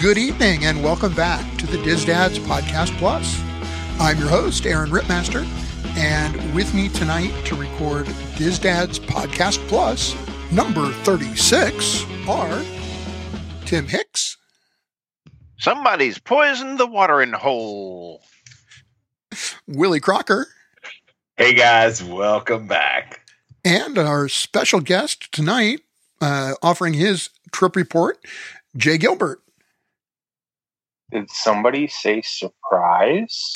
Good evening and welcome back to the Diz Dads Podcast Plus. I'm your host, Aaron Rittmaster, and with me tonight to record Diz Dads Podcast Plus number 36 are Tim Hicks, Somebody's poisoned the watering hole. Willie Crocker, Hey guys, welcome back. and our special guest tonight uh, offering his trip report, Jay Gilbert. Did somebody say surprise?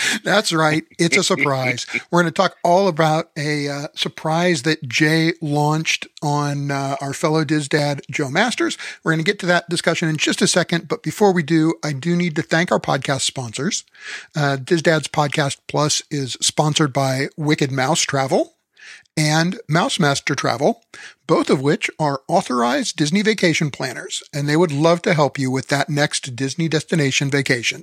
That's right. It's a surprise. We're going to talk all about a uh, surprise that Jay launched on uh, our fellow Diz Dad, Joe Masters. We're going to get to that discussion in just a second. But before we do, I do need to thank our podcast sponsors. Uh, Diz Dad's Podcast Plus is sponsored by Wicked Mouse Travel and Mouse Master Travel, both of which are authorized Disney vacation planners, and they would love to help you with that next Disney destination vacation.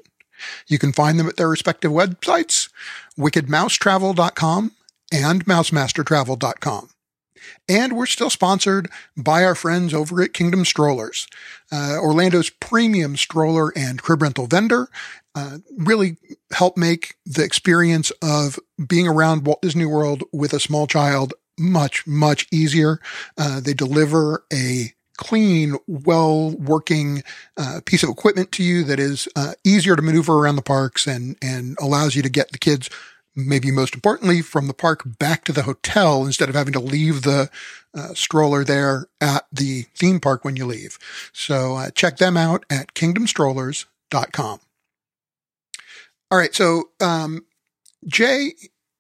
You can find them at their respective websites, wickedmousetravel.com and mousemastertravel.com. And we're still sponsored by our friends over at Kingdom Strollers, uh, Orlando's premium stroller and crib rental vendor. Uh, really help make the experience of being around Walt Disney World with a small child much, much easier. Uh, they deliver a clean, well working uh, piece of equipment to you that is uh, easier to maneuver around the parks and, and allows you to get the kids, maybe most importantly, from the park back to the hotel instead of having to leave the uh, stroller there at the theme park when you leave. So uh, check them out at kingdomstrollers.com. All right. So, um, Jay,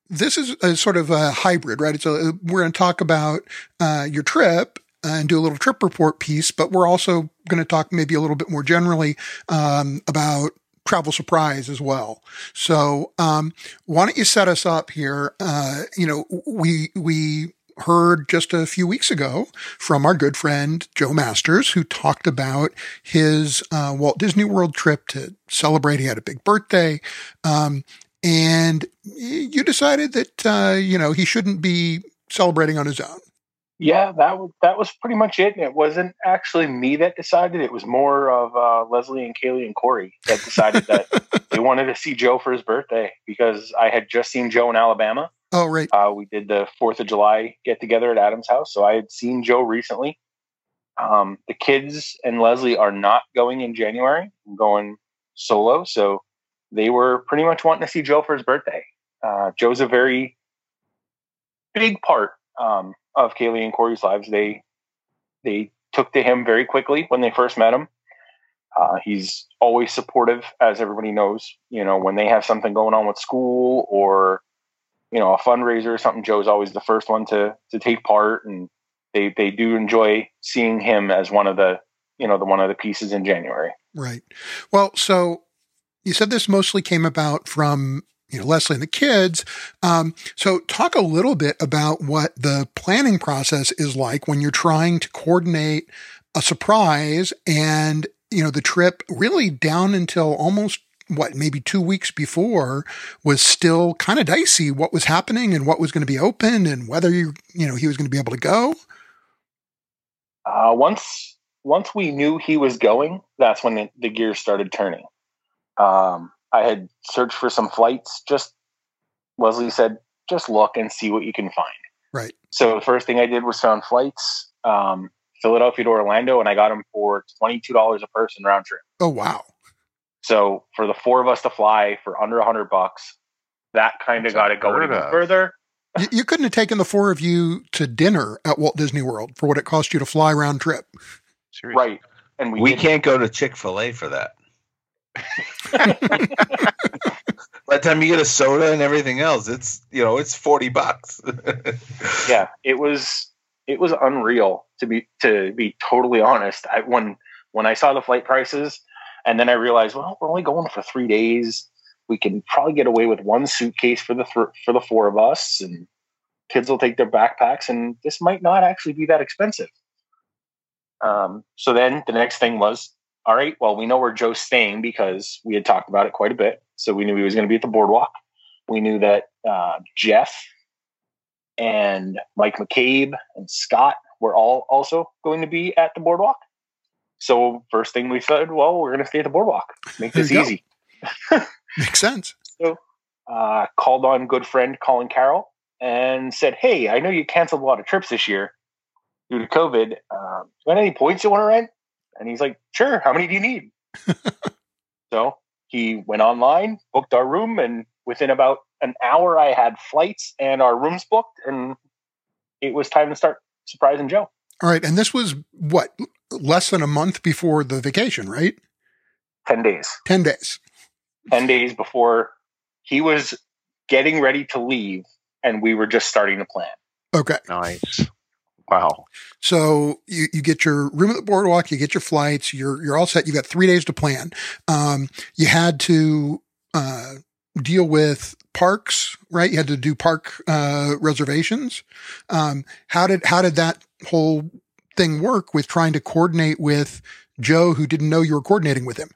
this is a sort of a hybrid, right? It's a, we're going to talk about, uh, your trip and do a little trip report piece, but we're also going to talk maybe a little bit more generally, um, about travel surprise as well. So, um, why don't you set us up here? Uh, you know, we, we, heard just a few weeks ago from our good friend Joe Masters, who talked about his uh, Walt Disney World trip to celebrate. He had a big birthday. Um, and you decided that, uh, you know, he shouldn't be celebrating on his own. Yeah, that was that was pretty much it. And it wasn't actually me that decided. It was more of uh, Leslie and Kaylee and Corey that decided that they wanted to see Joe for his birthday because I had just seen Joe in Alabama. Oh, right. Uh, we did the Fourth of July get together at Adam's house, so I had seen Joe recently. Um, the kids and Leslie are not going in January. I'm going solo, so they were pretty much wanting to see Joe for his birthday. Uh, Joe's a very big part um, of Kaylee and Corey's lives. They they took to him very quickly when they first met him. Uh, he's always supportive, as everybody knows. You know, when they have something going on with school or you know a fundraiser or something, Joe's always the first one to to take part, and they they do enjoy seeing him as one of the you know the one of the pieces in January. Right. Well, so you said this mostly came about from you know Leslie and the kids. Um, so talk a little bit about what the planning process is like when you're trying to coordinate a surprise and you know the trip really down until almost what maybe two weeks before was still kind of dicey what was happening and what was going to be open and whether you you know he was going to be able to go Uh, once once we knew he was going, that's when the, the gears started turning. Um, I had searched for some flights. Just Leslie said, just look and see what you can find. right So the first thing I did was found flights, um, Philadelphia to Orlando, and I got them for twenty two dollars a person round trip. oh wow So for the four of us to fly for under a hundred bucks, that kind of got it going unheard even of. further. you, you couldn't have taken the four of you to dinner at Walt Disney World for what it cost you to fly round trip Seriously. Right. And we, We can't go to Chick Fil A for that. By the time you get a soda and everything else, it's you know it's forty bucks. yeah, it was it was unreal to be to be totally honest. I when when I saw the flight prices, and then I realized, well, we're only going for three days. We can probably get away with one suitcase for the th- for the four of us, and kids will take their backpacks, and this might not actually be that expensive. Um, so then the next thing was, all right, well, we know where Joe's staying because we had talked about it quite a bit. So we knew he was going to be at the boardwalk. We knew that uh, Jeff and Mike McCabe and Scott were all also going to be at the boardwalk. So first thing we said, well, we're going to stay at the boardwalk. Make this easy. Makes sense. So uh, called on good friend Colin Carroll and said, hey, I know you canceled a lot of trips this year due to COVID. Um, got any points you want to rent? And he's like, sure. How many do you need? so he went online, booked our room, and within about an hour, I had flights and our rooms booked, and it was time to start surprising Joe. All right. And this was what, less than a month before the vacation, right? 10 days. 10 days. 10 days before he was getting ready to leave, and we were just starting to plan. Okay. Nice. Wow. So you, you get your room at the boardwalk, you get your flights, you're you're all set. You've got three days to plan. Um, you had to uh, deal with parks, right? You had to do park uh, reservations. Um, how did how did that whole thing work with trying to coordinate with Joe, who didn't know you were coordinating with him?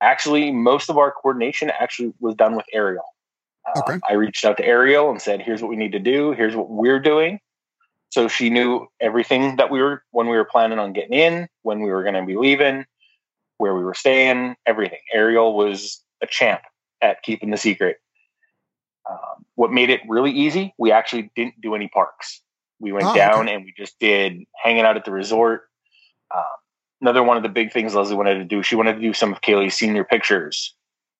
Actually, most of our coordination actually was done with Ariel. Uh, Okay. I reached out to Ariel and said, "Here's what we need to do. Here's what we're doing." So she knew everything that we were when we were planning on getting in, when we were going to be leaving, where we were staying, everything. Ariel was a champ at keeping the secret. Um, what made it really easy, we actually didn't do any parks. We went Oh, down okay. and we just did hanging out at the resort. Um, another one of the big things Leslie wanted to do, she wanted to do some of Kaylee's senior pictures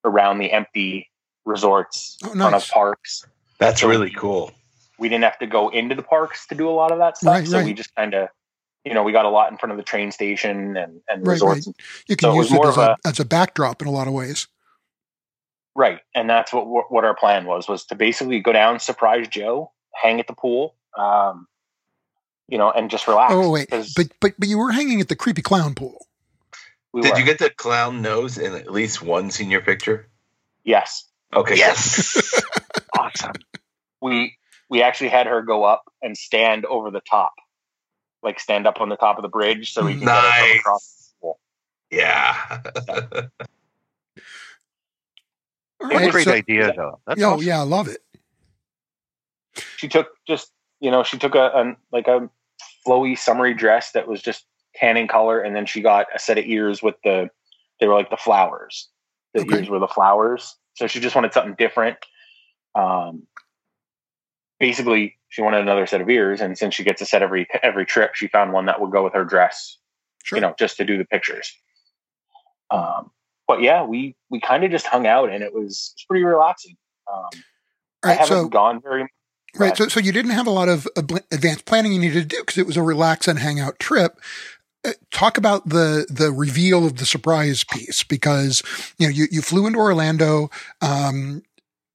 around the empty resorts, Oh, front of parks. That's So- really cool. We didn't have to go into the parks to do a lot of that stuff. Right, so we just kind of, you know, we got a lot in front of the train station and, and Right, resorts. You So can it was use it more as of a, as a backdrop in a lot of ways. Right, and that's what what what our plan was was to basically go down, surprise Joe, hang at the pool, um, you know, and just relax. Oh wait, but but but you were hanging at the creepy clown pool. we Did were. you get the clown nose in at least one senior picture? Yes, Okay. Yes. awesome. we we actually had her go up and stand over the top, like stand up on the top of the bridge, so we can get her from across. the pool. Yeah. All What a right, great so- idea, though. That's oh awesome. yeah, I love it. She took just you know she took a, a like a flowy summery dress that was just tan in color, and then she got a set of ears with the they were like the flowers. The Okay. ears were the flowers, so she just wanted something different. Um, basically, she wanted another set of ears, and since she gets a set every every trip, she found one that would go with her dress. Sure. You know, just to do the pictures. Um, but yeah, we we kind of just hung out, and it was, it was pretty relaxing. Um, All I right, haven't so gone very right, so so you didn't have a lot of advanced planning you needed to do because it was a relax and hang out trip. Uh, Talk about the the reveal of the surprise piece because you know you you flew into Orlando. Um,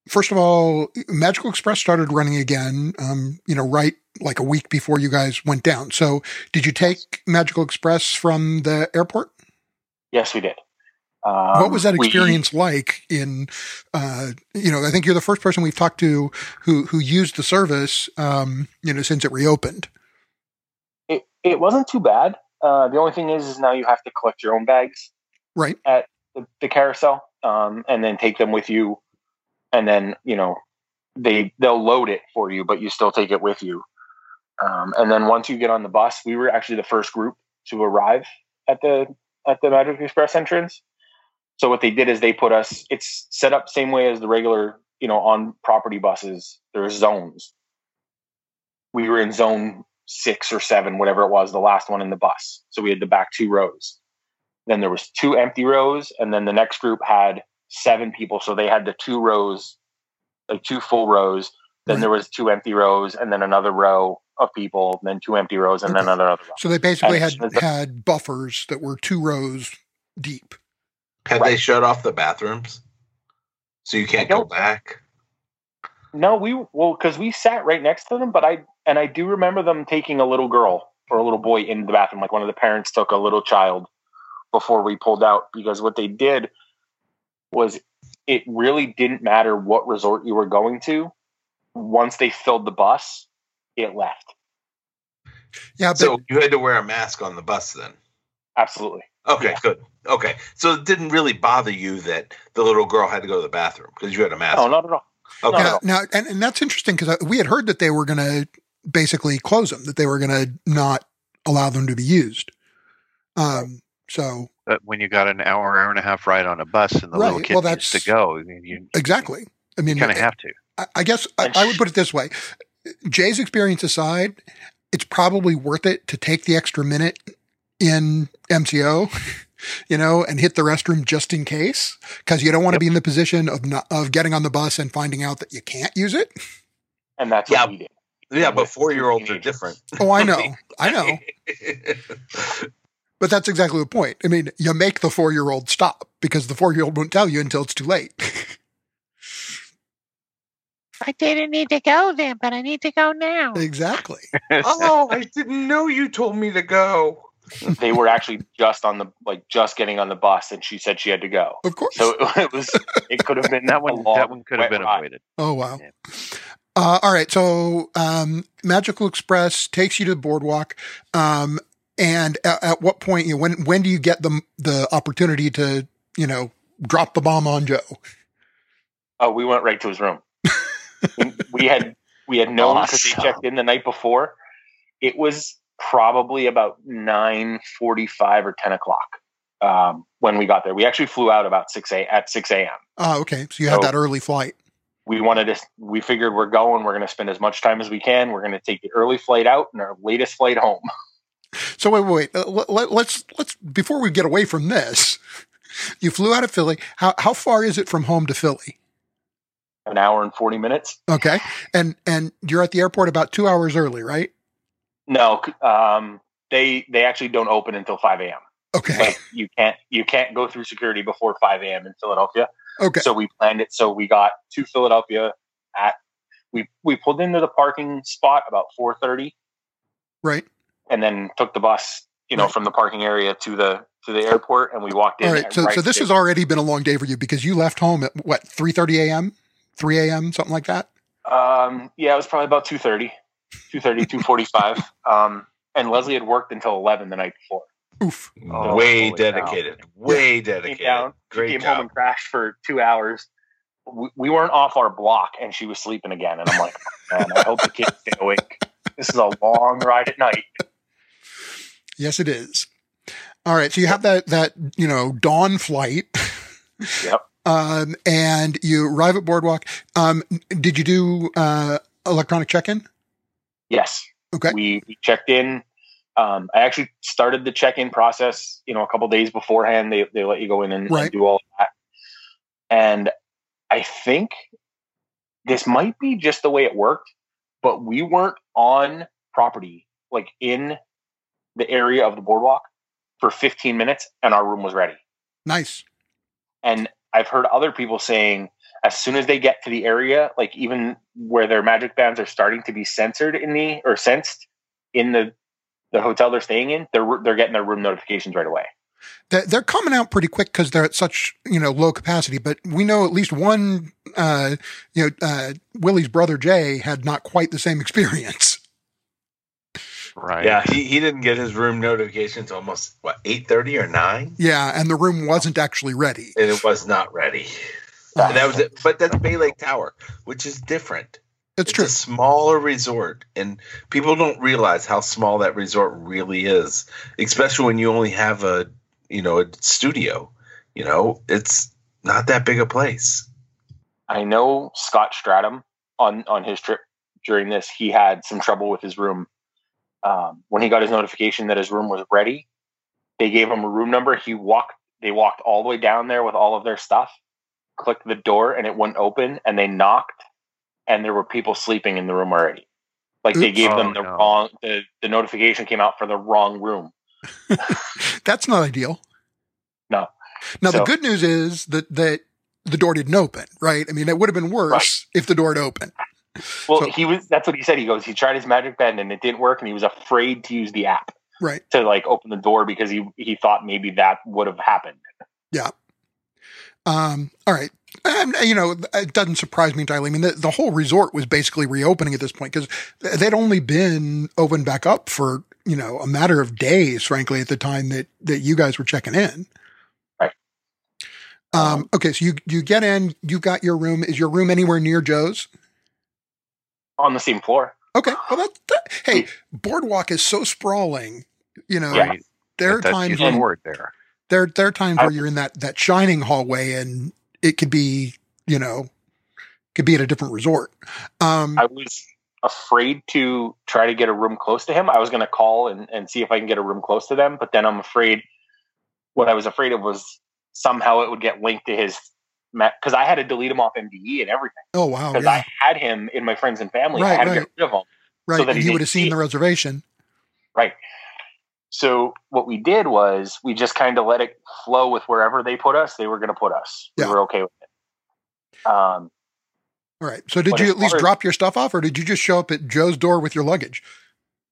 first of all, Magical Express started running again. Um, you know, right like a week before you guys went down. So, did you take Magical Express from the airport? Yes, we did. Um, what was that we- experience like in uh you know i think you're the first person we've talked to who who used the service um you know since it reopened it, it wasn't too bad. Uh, the only thing is, is now you have to collect your own bags right at the, the carousel, um, and then take them with you, and then you know they they'll load it for you, but you still take it with you. Um, and then once you get on the bus, we were actually the first group to arrive at the at the Magic Express entrance. So what they did is they put us. It's set up same way as the regular, you know, on property buses. There's zones. We were in zone six or seven, whatever it was, the last one in the bus. So we had the back two rows. Then there was two empty rows, and then the next group had seven people, so they had the two rows, like two full rows. Then Right. there was two empty rows, and then another row of people, and then two empty rows, and then another other row. so they basically And had had buffers that were two rows deep Had Right. they shut off the bathrooms? So you can't go back. No, we well because we sat right next to them, but I and I do remember them taking a little girl or a little boy in the bathroom. Like one of the parents took a little child before we pulled out because what they did was it really didn't matter what resort you were going to. Once they filled the bus, it left. Yeah, but So you had to wear a mask on the bus then. Absolutely. Okay, Yeah. good. Okay, so it didn't really bother you that the little girl had to go to the bathroom because you had a mask. Oh, no, not at all. okay, no, yeah, no. now and, and that's interesting because we had heard that they were going to basically close them, that they were going to not allow them to be used. Um, so But when you got an hour, hour and a half ride on a bus, and the little Right, kid well, needs to go, you, you exactly. I mean, kind of eh, have to. I, I guess I, I would put it this way: Jay's experience aside, it's probably worth it to take the extra minute in MCO, you know, and hit the restroom just in case, because you don't want to Yep. be in the position of not, of getting on the bus and finding out that you can't use it. And that's Yeah. what we did. yeah, but four year olds are different. Oh, I know, I know, but that's exactly the point. I mean, you make the four year old stop because the four year old won't tell you until it's too late. I didn't need to go then, but I need to go now. exactly. oh, I didn't know you told me to go. They were actually just on the like just getting on the bus, and she said she had to go. Of course. So it was. It could have been that one, long, that one could have wet been ride. avoided. Oh wow. Yeah. Uh, all right, so um, Magical Express takes you to the boardwalk, um, and at, at what point you know, when when do you get the the opportunity to you know drop the bomb on Joe? Oh, we went right to his room. we, we had we had known because they Awesome. checked in the night before. It was probably about nine forty five or ten o'clock um, when we got there. We actually flew out about six a at six a.m. Oh, okay, so you had So- that early flight. We wanted to. We figured we're going. We're going to spend as much time as we can. We're going to take the early flight out and our latest flight home. So wait, wait, wait. Uh, let, let, let's let's before we get away from this, you flew out of Philly. How how far is it from home to Philly? An hour and forty minutes. Okay, and and you're at the airport about two hours early, right? No, um, they they actually don't open until five a.m. Okay, Like you can't you can't go through security before five a.m. in Philadelphia. okay, So we planned it. So we got to Philadelphia at we we pulled into the parking spot about four thirty, right. And then took the bus, you know, Right. from the parking area to the to the airport, and we walked in. All right, so right so this there. has already been a long day for you because you left home at what three thirty a.m., three a.m., something like that. um yeah, it was probably about 2.30, 2.30, 2.45. um, and Leslie had worked until eleven the night before. Oof. Oh, Way holy cow. dedicated. Way Came dedicated. down, Great came home and crashed for two hours. We, we weren't off our block, and she was sleeping again. And I'm like, "Oh, man, I hope the kids stay awake. This is a long ride at night. Yes, it is. All right, so you have that that you know dawn flight. Yep. Um, and you arrive at Boardwalk. Um, did you do uh, electronic check-in? Yes. Okay. We, we checked in. Um, I actually started the check-in process, you know, a couple days beforehand. They they let you go in and, and do all that. And I think this might be just the way it worked, but we weren't on property, like in the area of the boardwalk, for 15 minutes, and our room was ready. Nice. And I've heard other people saying as soon as they get to the area, like even where their magic bands are starting to be censored in the or sensed in the the hotel they're staying in, they're they're getting their room notifications right away. They're, they're coming out pretty quick because they're at such you know low capacity. But we know at least one. Uh, you know, uh, Willie's brother Jay had not quite the same experience. Right. Yeah, he, he didn't get his room notifications almost what eight thirty or nine, Yeah, and the room wasn't actually ready. and it was not ready. And that was it. But that's Bay Lake Tower, which is different. it's true. it's true. a smaller resort, and people don't realize how small that resort really is, especially when you only have a you know a studio. You know, it's not that big a place. I know Scott Stratum on on his trip during this, he had some trouble with his room. Um, when he got his notification that his room was ready, they gave him a room number. He walked. They walked all the way down there with all of their stuff, clicked the door, and it wouldn't open. And they knocked, and there were people sleeping in the room already. Like they gave Oh, them the no. wrong. The, the notification came out for the wrong room. That's not ideal. No. Now the good news is that that the door didn't open, right? I mean, it would have been worse Right. if the door had opened. Well, So- he was. That's what he said. He goes. He tried his magic band and it didn't work, and he was afraid to use the app Right. to like open the door because he he thought maybe that would have happened. Yeah. Um, all right. And, you know, it doesn't surprise me entirely. I mean, the, the whole resort was basically reopening at this point because they'd only been opened back up for, you know, a matter of days, frankly, at the time that, that you guys were checking in. Right. Um, okay. So you, you get in, you got your room. Is your room anywhere near Joe's? On the same floor. Okay. Well, that, that hey, Boardwalk is so sprawling, you know. Right. there are That's times when word there. there there are times I- where you're in that that shining hallway and it could be you know could be at a different resort um I was afraid to try to get a room close to him. I was going to call and, and see if I can get a room close to them, but then I'm afraid. What I was afraid of was somehow it would get linked to his because I had to delete him off MDE and everything oh wow because yeah I had him in my friends and family. I Right, had to right. get rid of him. right that and he he would have seen see the reservation. Right. So what we did was we just kind of let it flow with wherever they put us. They were going to put us. Yeah. We were okay with it. Um, all right so did you at least drop your stuff off or did you just show up at joe's door with your luggage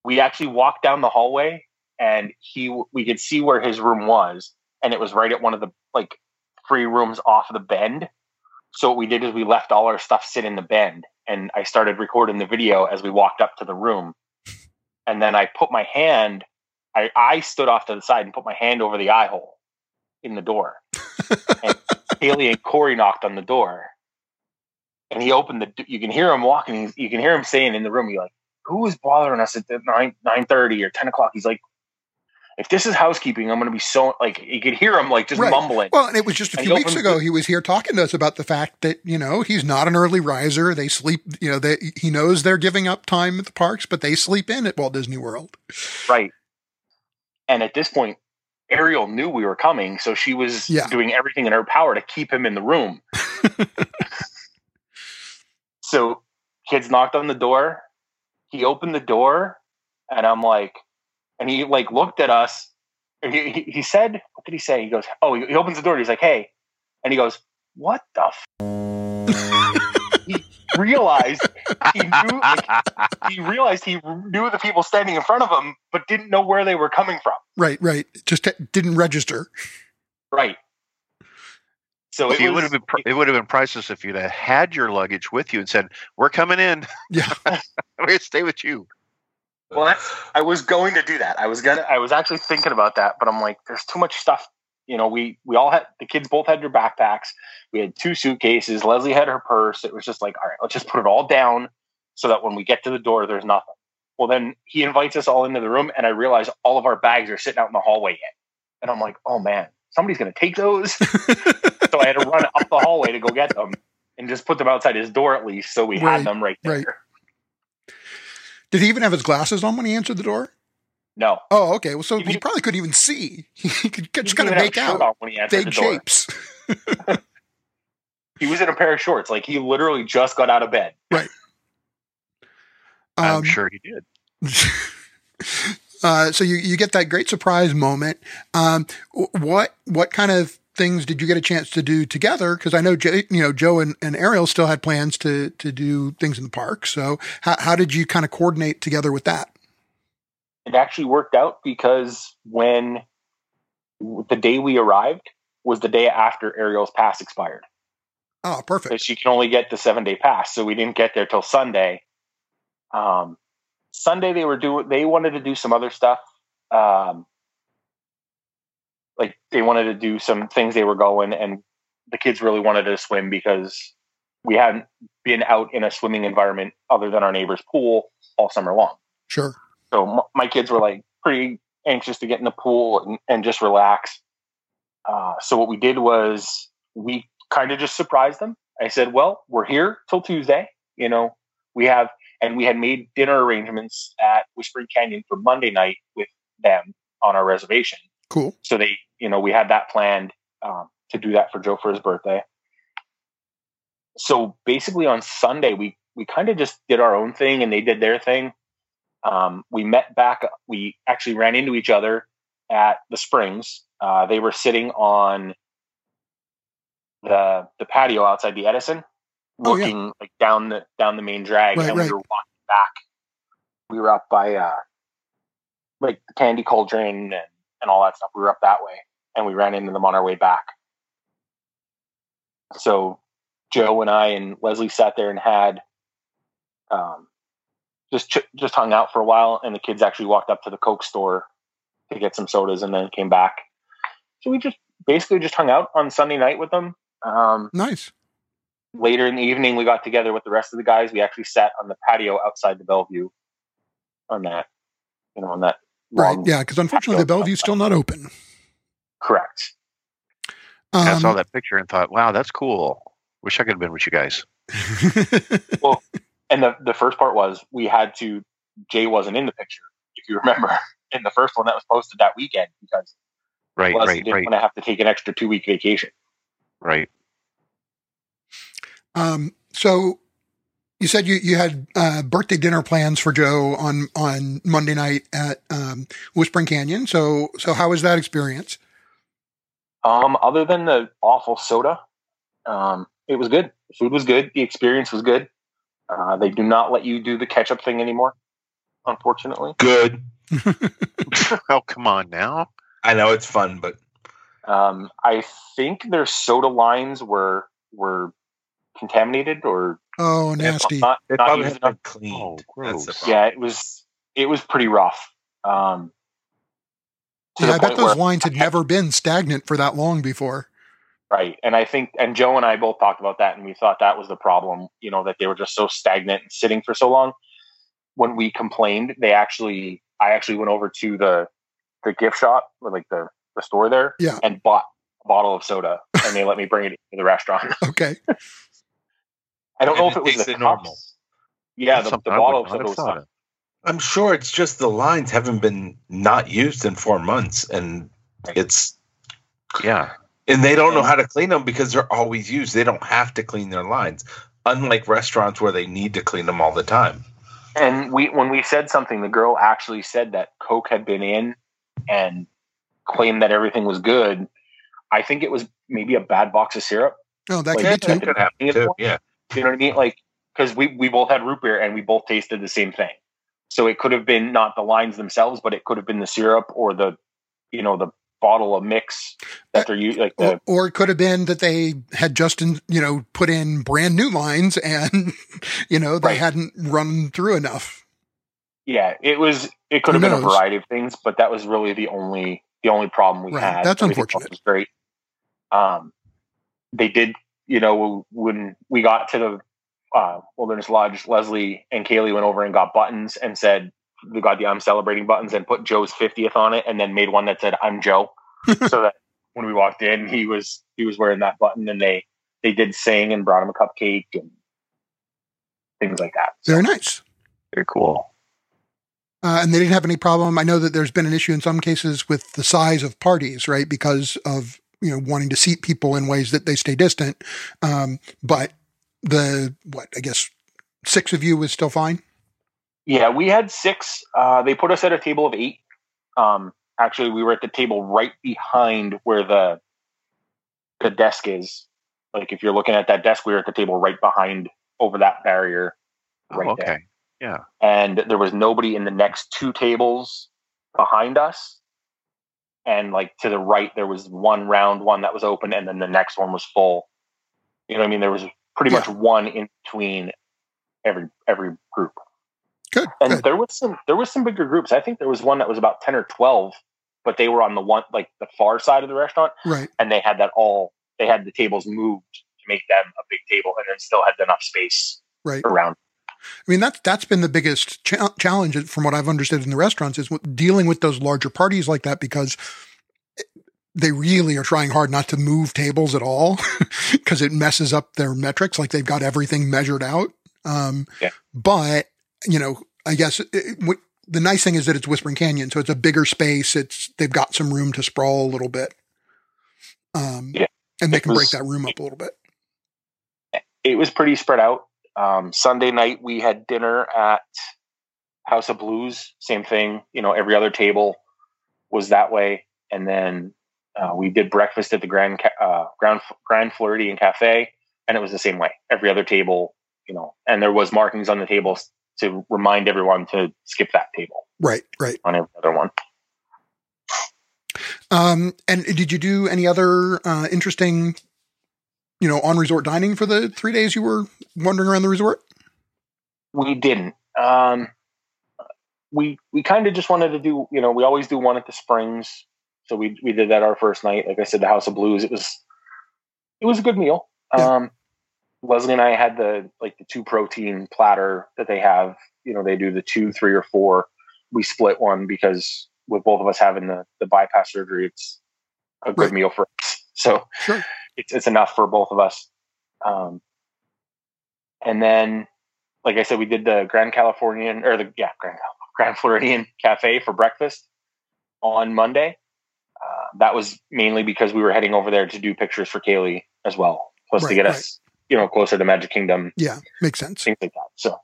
we actually walked down the hallway and he we could see where his room was and it was right at one of the like three rooms off the bend. So what we did is we left all our stuff sit in the bend and i started recording the video as we walked up to the room. And then i put my hand i i stood off to the side and put my hand over the eye hole in the door. And kaylee and corey knocked on the door. And he opened the you can hear him walking he's- you can hear him saying in the room he's like who is bothering us at nine nine thirty or ten o'clock? He's like, if this is housekeeping, I'm gonna be so like you could hear him like just Right. mumbling. well and it was just a few weeks ago he was here talking to us about the fact that you know he's not an early riser they sleep you know they, he knows they're giving up time at the parks but they sleep in at walt disney world right. And at this point, Ariel knew we were coming, so she was Yeah. doing everything in her power to keep him in the room. so kids knocked on the door. He opened the door, and I'm like, and he like looked at us. And he, he, he said, "What did he say?" He goes, "Oh." He, he opens the door. And he's like, "Hey," and he goes, "What the?" F-? he realized he knew. Like, he realized he knew the people standing in front of him, but didn't know where they were coming from. right right just t- didn't register Right. So it it was, would have been pr- it would have been priceless if you'd have had your luggage with you and said, "We're coming in. yeah We're gonna stay with you." Well, that, I was going to do that. I was gonna. I was actually thinking about that, but I'm like, there's too much stuff. You know, we we all had the kids both had their backpacks. We had two suitcases. Leslie had her purse. It was just like, all right, let's just put it all down so that when we get to the door, there's nothing. Well, then he invites us all into the room, and I realize all of our bags are sitting out in the hallway yet. And I'm like, oh man, somebody's gonna take those. so I had to run up the hallway to go get them and just put them outside his door at least, so we Right, had them right there. right. Did he even have his glasses on when he answered the door? No, Oh, okay. Well, so He he probably couldn't even see. He could just kind of make out on when he answered vague shapes. He was in a pair of shorts. Like he literally just got out of bed. Right. I'm Um, sure he did. uh, so you, you get that great surprise moment. Um, what what kind of things did you get a chance to do together? Because I know Jo- you know Joe and, and Ariel still had plans to to do things in the park. So how how did you kind of coordinate together with that? It actually worked out because when the day we arrived was the day after Ariel's pass expired. Oh, perfect. Because she can only get the seven day pass, so we didn't get there till Sunday. Um, Sunday they were doing. They wanted to do some other stuff. Um, like they wanted to do some things. They were going, and the kids really wanted to swim because we hadn't been out in a swimming environment other than our neighbor's pool all summer long. Sure. So m- my kids were like pretty anxious to get in the pool and, and just relax. Uh, so what we did was we kind of just surprised them. I said, "Well, we're here till Tuesday. You know, we have." And we had made dinner arrangements at Whispering Canyon for Monday night with them on our reservation. Cool. So they, you know, we had that planned um, to do that for Joe for his birthday. So basically, on Sunday, we we kind of just did our own thing, and they did their thing. Um, we met back. We actually ran into each other at the Springs. Uh, they were sitting on the the patio outside the Edison, Oh, yeah. like down the down the main drag, Right, and right. we were walking back. We were up by uh, like the Candy Cauldron and, and all that stuff. We were up that way, and we ran into them on our way back. So Joe and I and Leslie sat there and had um, just ch- just hung out for a while, and the kids actually walked up to the Coke store to get some sodas, and then came back. So we just basically just hung out on Sunday night with them. Um, Nice. later in the evening, we got together with the rest of the guys. We actually sat on the patio outside the Bellevue on that, you know, on that. Right. long- Yeah. Because unfortunately, the Bellevue's still not open. Correct. Um, I saw that picture and thought, wow, that's cool. Wish I could have been with you guys. Well, and the, the first part was we had to, Jay wasn't in the picture, if you remember, in the first one that was posted that weekend because Right, Leslie right, didn't right, want to have to take an extra two week vacation. right. Um, so you said you, you had uh, birthday dinner plans for Joe on on Monday night at um, Whispering Canyon. So so how was that experience? Um, other than the awful soda, um, it was good. The food was good. The experience was good. Uh, they do not let you do the ketchup thing anymore, unfortunately. Good. oh, come on now. I know it's fun, but Um, I think their soda lines were were contaminated or Oh, nasty. not, they not probably used have enough. been cleaned. Oh, gross. Yeah, it was it was pretty rough. Um, to Yeah, the I bet those where- lines had never been stagnant for that long before. Right. And I think, and Joe and I both talked about that, and we thought that was the problem, you know, that they were just so stagnant and sitting for so long. When we complained, they actually, I actually went over to the, the gift shop or like the, the store there Yeah. and bought a bottle of soda and they let me bring it to the restaurant. Okay. I don't know And if it it was the tasted normal. Yeah, the, the I bottle would of not soda have was thought fine. of. I'm sure it's just the lines haven't been not used in four months, and it's Yeah. and they don't know how to clean them because they're always used. They don't have to clean their lines, unlike restaurants where they need to clean them all the time. And we, when we said something, the girl actually said that Coke had been in and claimed that everything was good. I think it was maybe a bad box of syrup. Oh, that Like, could be too. that Could happen too. Yeah, You know what I mean? Like, because we, we both had root beer and we both tasted the same thing. So it could have been not the lines themselves, but it could have been the syrup or the, you know, the bottle of mix that they're using. Like the, Or, or it could have been that they had just, in, you know, put in brand new lines and, you know, they Right. hadn't run through enough. yeah, it was, it could Who have been a variety of things, but that was really the only, the only problem we Right. had. That's Everything unfortunate. Was great. Um, they did, you know, when we got to the uh, Wilderness Lodge, Leslie and Kaylee went over and got buttons and said, we got the I'm celebrating buttons and put Joe's 50th on it and then made one that said, I'm Joe. so that when we walked in, he was, he was wearing that button and they, they did sing and brought him a cupcake and things like that. So, Very nice. Very cool. Uh, and they didn't have any problem. I know that there's been an issue in some cases with the size of parties, right? Because of, you know, wanting to seat people in ways that they stay distant. Um, but the, what, I guess six of you was still fine. Yeah, we had six. Uh, they put us at a table of eight. Um, actually, we were at the table right behind where the the desk is. Like if you're looking at that desk, we were at the table right behind over that barrier. Right oh, there. okay. Yeah. And there was nobody in the next two tables behind us. And like to the right, there was one round one that was open, and then the next one was full. You know what I mean? There was pretty much one in between every every group Good. and good. there was some there was some bigger groups. I think there was one that was about ten or twelve, but they were on the one like the far side of the restaurant, Right. and they had that all they had the tables moved to make them a big table, and then still had enough space Right. around. I mean, that's that's been the biggest cha- challenge from what I've understood in the restaurants is dealing with those larger parties like that because they really are trying hard not to move tables at all because it messes up their metrics. Like they've got everything measured out. Um, Yeah. But you know, I guess it, it- the nice thing is that it's Whispering Canyon, so it's a bigger space. It's they've got some room to sprawl a little bit. Um, Yeah. and they It can break that room up a little bit. It was pretty spread out. Um, Sunday night we had dinner at House of Blues. Same thing. You know, every other table was that way, and then Uh, we did breakfast at the Grand uh, Grand Grand Floridian Cafe, and it was the same way. Every other table, you know, and there was markings on the tables to remind everyone to skip that table Right, right. on every other one. Um, and did you do any other uh, interesting, you know, on resort dining for the three days you were wandering around the resort? We didn't. Um, we we kind of just wanted to do. You know, we always do one at the Springs, so we we did that our first night. Like I said, the House of Blues. It was it was a good meal. Yeah. Um, Leslie and I had the like the two protein platter that they have. You know, they do the two, three, or four. We split one because with both of us having the the bypass surgery, it's a good Right. meal for us. So Sure. It's it's enough for both of us. Um, and then, like I said, we did the Grand Californian or the yeah Grand Grand Floridian Cafe for breakfast on Monday. Uh, that was mainly because we were heading over there to do pictures for Kaylee as well, plus Right, to get right. us you know closer to Magic Kingdom, Yeah, makes sense. things like that. So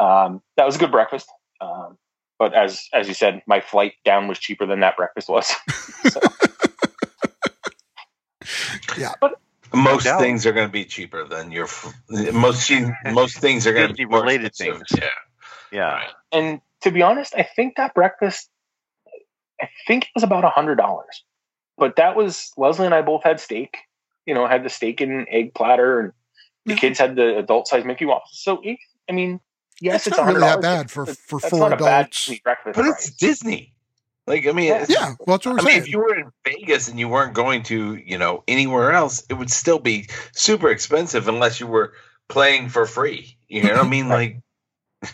um, that was a good breakfast. Um, but as as you said, my flight down was cheaper than that breakfast was. Most doubt. things are going to be cheaper than your most most things are going to be more Disney-related expensive. things. Yeah, Yeah. Right. and to be honest, I think that breakfast, I think it was about a hundred dollars. But that was Leslie and I both had steak. You know, had the steak and egg platter, and the Yeah. kids had the adult size Mickey waffles. So, I mean, yes, it's it's, not really that bad for for that's full not bad adults. Breakfast. but it's. Disney. Like I mean, Yeah. it's- Yeah, well, that's what I we're mean, saying. if you were in Vegas and you weren't going to, you know, anywhere else, it would still be super expensive unless you were playing for free. You know what I mean? Like,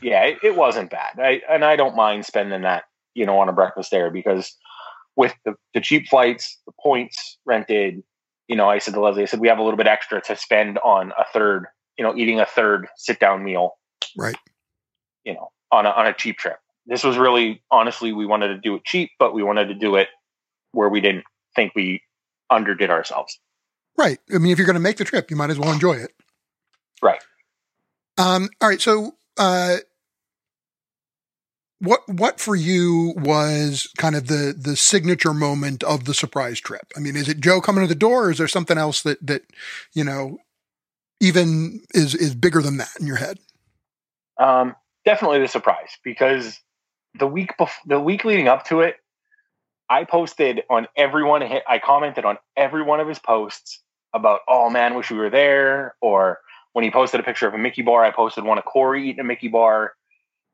yeah, it, it wasn't bad. I, and I don't mind spending that, you know, on a breakfast there because with the, the cheap flights, the points rented, you know, I said to Leslie, I said, we have a little bit extra to spend on a third, you know, eating a third sit down meal. Right. You know, on a, on a cheap trip. This was really, honestly, we wanted to do it cheap, but we wanted to do it where we didn't think we underdid ourselves. Right. I mean, if you're going to make the trip, you might as well enjoy it. Right. Um, all right. So, uh, what what for you was kind of the the signature moment of the surprise trip? I mean, is it Joe coming to the door, or is there something else that that you know even is is bigger than that in your head? Um, definitely the surprise because the week bef- the week leading up to it, I posted on everyone. I commented on every one of his posts about, "Oh man, wish we were there." Or when he posted a picture of a Mickey bar, I posted one of Corey eating a Mickey bar.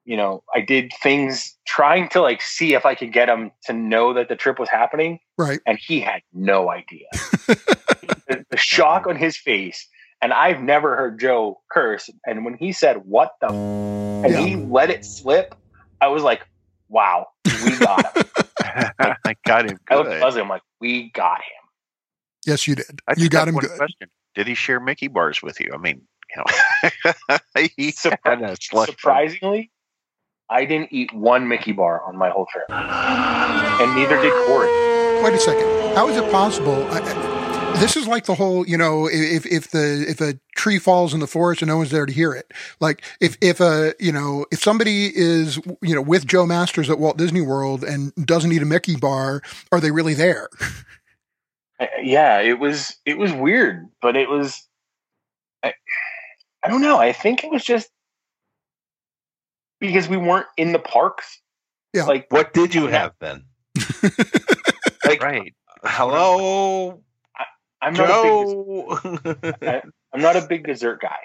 You know, I did things trying to like see if I could get him to know that the trip was happening, Right. and he had no idea. the, the shock on his face. And I've never heard Joe curse. And when he said, What the? F-? And Yeah. he let it slip, I was like, Wow, we got him. I got him I looked at good. Leslie, I'm like, We got him. Yes, you did. I you got him one good. Question. Did he share Mickey bars with you? I mean, you know, he Surpri- had a slush fund. Surprisingly, I didn't eat one Mickey bar on my whole trip. And neither did Corey. Wait a second. How is it possible? I, I- this is like the whole, you know, if if the if a tree falls in the forest and no one's there to hear it, like if if a you know if somebody is you know with Joe Masters at Walt Disney World and doesn't eat a Mickey bar, are they really there? Uh, Yeah, it was it was weird, but it was I, I don't know. I think it was just because we weren't in the parks. Yeah. Like what did you have then? like, Right. hello, I'm not a big Joe. I'm not a big dessert guy.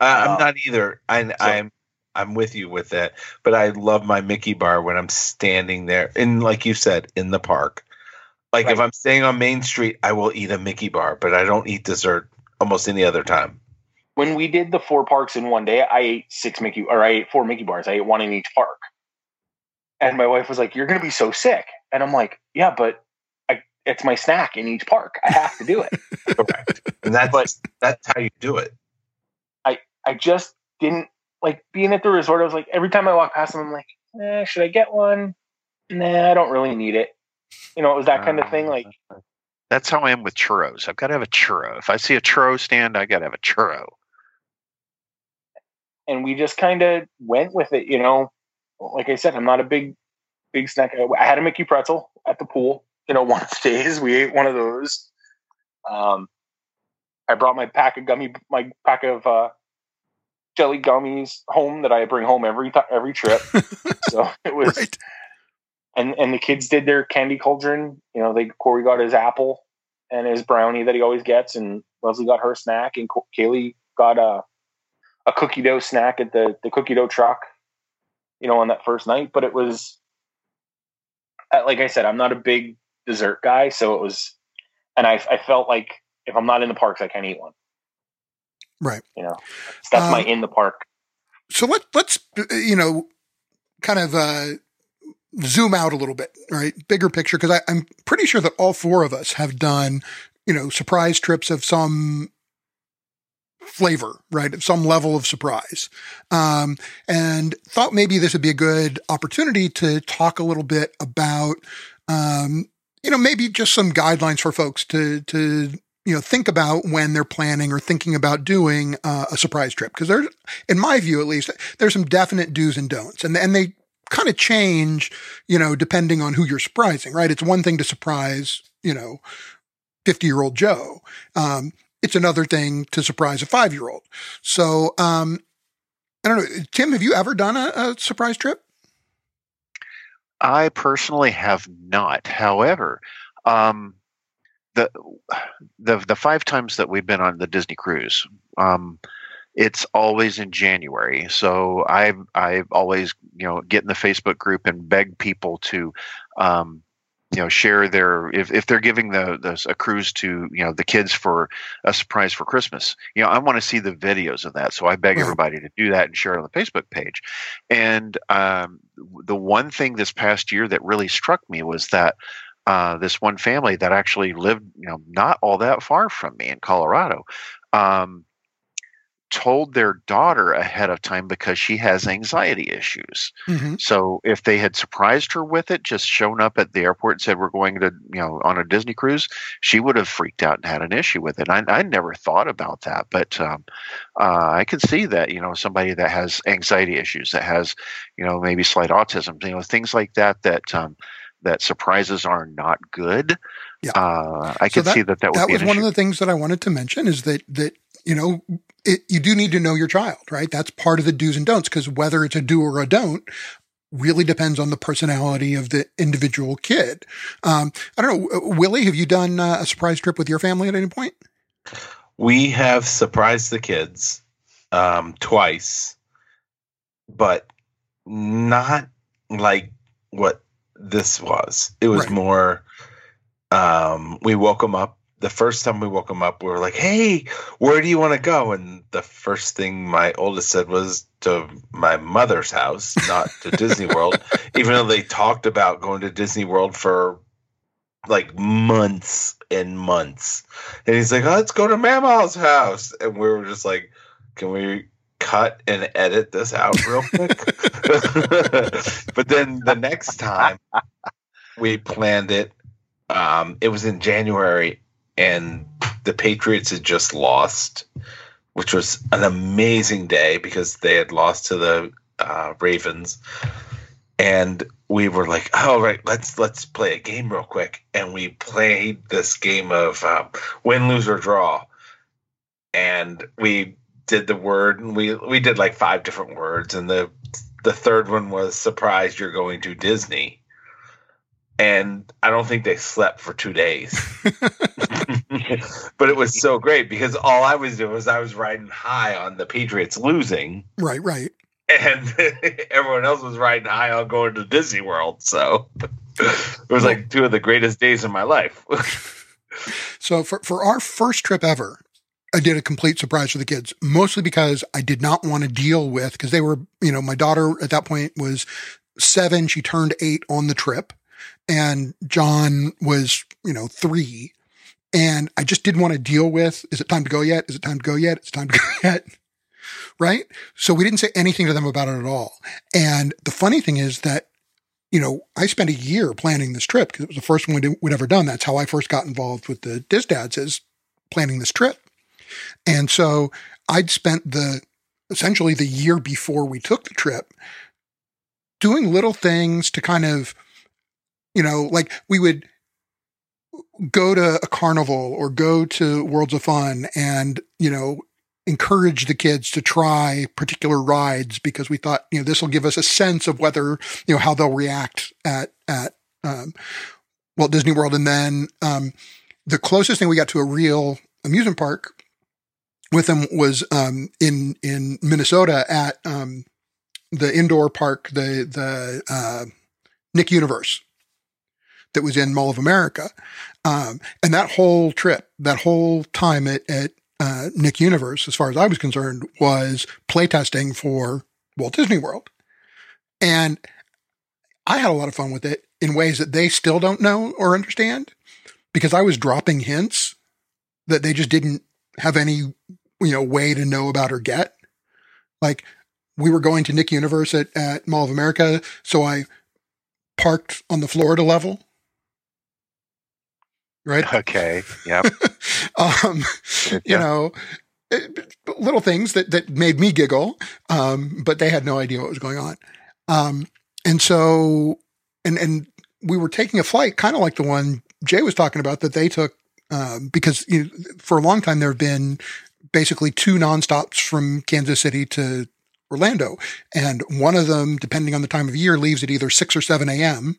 I- Um, I'm not either. I, I'm I'm with you with that. But I love my Mickey bar when I'm standing there, and like you said, in the park. Like if I'm staying on Main Street, I will eat a Mickey bar, but I don't eat dessert almost any other time. When we did the four parks in one day, I ate six Mickey or I ate four Mickey bars. I ate one in each park. And my wife was like, "You're going to be so sick." And I'm like, "Yeah, but I, it's my snack in each park. I have to do it." Correct. And that's But- that's how you do it. I I just didn't like being at the resort. I was like, every time I walk past them, I'm like, eh, should I get one? Nah, I don't really need it. You know, it was that kind of thing. Like, That's how I am with churros. I've got to have a churro. If I see a churro stand, I got to have a churro. and we just kind of went with it. You know, like I said, I'm not a big, big snack. I had a Mickey pretzel at the pool you know, one of the days we ate one of those. Um, I brought my pack of gummy, my pack of uh, jelly gummies home that I bring home every th- every trip. so it was, Right. and and the kids did their candy cauldron. You know, they Corey got his apple and his brownie that he always gets, and Leslie got her snack, and Co- Kaylee got a a cookie dough snack at the the cookie dough truck. You know, on that first night, but it was like I said, I'm not a big dessert guy, so it was, and I I felt like if I'm not in the parks, I can't eat one. Right. You know, that's my Um, in the park. So let let's you know kind of uh, zoom out a little bit, right? Bigger picture, because I'm pretty sure that all four of us have done you know surprise trips of some flavor, right? Of some level of surprise, um, and thought maybe this would be a good opportunity to talk a little bit about. Um, you know, maybe just some guidelines for folks to to you know think about when they're planning or thinking about doing uh, a surprise trip. Because there's in my view at least there's some definite do's and don'ts and and they kind of change you know depending on who you're surprising right? It's one thing to surprise you know 50 year old joe um, it's another thing to surprise a five year old so um, i don't know tim have you ever done a, a surprise trip I personally have not. However, um, the the the five times that we've been on the Disney cruise, um, it's always in January. So I I always you know get in the Facebook group and beg people to. Um, you know, share their if, if they're giving the, the a cruise to you know the kids for a surprise for Christmas. You know, I want to see the videos of that, so I beg everybody to do that and share it on the Facebook page. And um, the one thing this past year that really struck me was that uh, this one family that actually lived, you know, not all that far from me in Colorado, um, told their daughter ahead of time because she has anxiety issues. mm-hmm. So if they had surprised her with it, just shown up at the airport and said we're going to, you know, on a Disney cruise, she would have freaked out and had an issue with it. I, I never thought about that, but um, uh, I can see that, you know, somebody that has anxiety issues, that has, you know, maybe slight autism, you know, things like that, that um, that surprises are not good. Yeah. Uh, I So can that- see that that would that be was one of the things that I wanted to mention is that that you know it, you do need to know your child, right? That's part of the do's and don'ts because whether it's a do or a don't really depends on the personality of the individual kid. Um, I don't know, Willie, have you done uh, a surprise trip with your family at any point? We have surprised the kids um, twice, but not like what this was. It was Right. more. Um, we woke them up. The first time we woke them up, we were like, "Hey, where do you want to go?" And the first thing my oldest said was to my mother's house, not to Disney World. Even though they talked about going to Disney World for like months and months. And he's like, oh, let's go to Mama's house. And we were just like, can we cut and edit this out real quick? but then the next time we planned it, um, it was in January and the Patriots had just lost, which was an amazing day because they had lost to the uh, Ravens. And we were like, "Oh, right, let's let's play a game real quick." And we played this game of um, win, lose, or draw. And we did the word, and we we did like five different words, and the the third one was surprise. You're going to Disney. And I don't think they slept for two days, but it was so great because all I was doing was I was riding high on the Patriots losing, Right, right. and everyone else was riding high on going to Disney World. So it was like two of the greatest days of my life. So for, for our first trip ever, I did a complete surprise for the kids, mostly because I did not want to deal with, because they were, you know, my daughter at that point was seven. She turned eight on the trip and John was, you know, three. And I just didn't want to deal with, is it time to go yet? Is it time to go yet? It's time to go yet? Right. So we didn't say anything to them about it at all. And the funny thing is that you know, I spent a year planning this trip because it was the first one we'd, ever done. That's how I first got involved with the Diz Dads is planning this trip. And so I'd spent the essentially the year before we took the trip doing little things to kind of, you know, like we would go to a carnival or go to Worlds of Fun and, you know, encourage the kids to try particular rides because we thought, you know, this will give us a sense of whether, you know, how they'll react at, at, um, Walt Disney World. And then, um, the closest thing we got to a real amusement park with them was, um, in, in Minnesota at, um, the indoor park, the, the, uh, Nick Universe that was in Mall of America. Um, and that whole trip, that whole time at, at uh, Nick Universe, as far as I was concerned, was playtesting for Walt Disney World. And I had a lot of fun with it in ways that they still don't know or understand because I was dropping hints that they just didn't have any, you know, way to know about or get. Like we were going to Nick Universe at, at Mall of America. So I parked on the Florida level right? Okay. Yep. um, you know, it- little things that, that made me giggle. Um, but they had no idea what was going on. Um, and so, and, and we were taking a flight kind of like the one Jay was talking about that they took, um, because you know, for a long time there have been basically two nonstops from Kansas City to Orlando. And one of them, depending on the time of year, leaves at either 6 or 7 a.m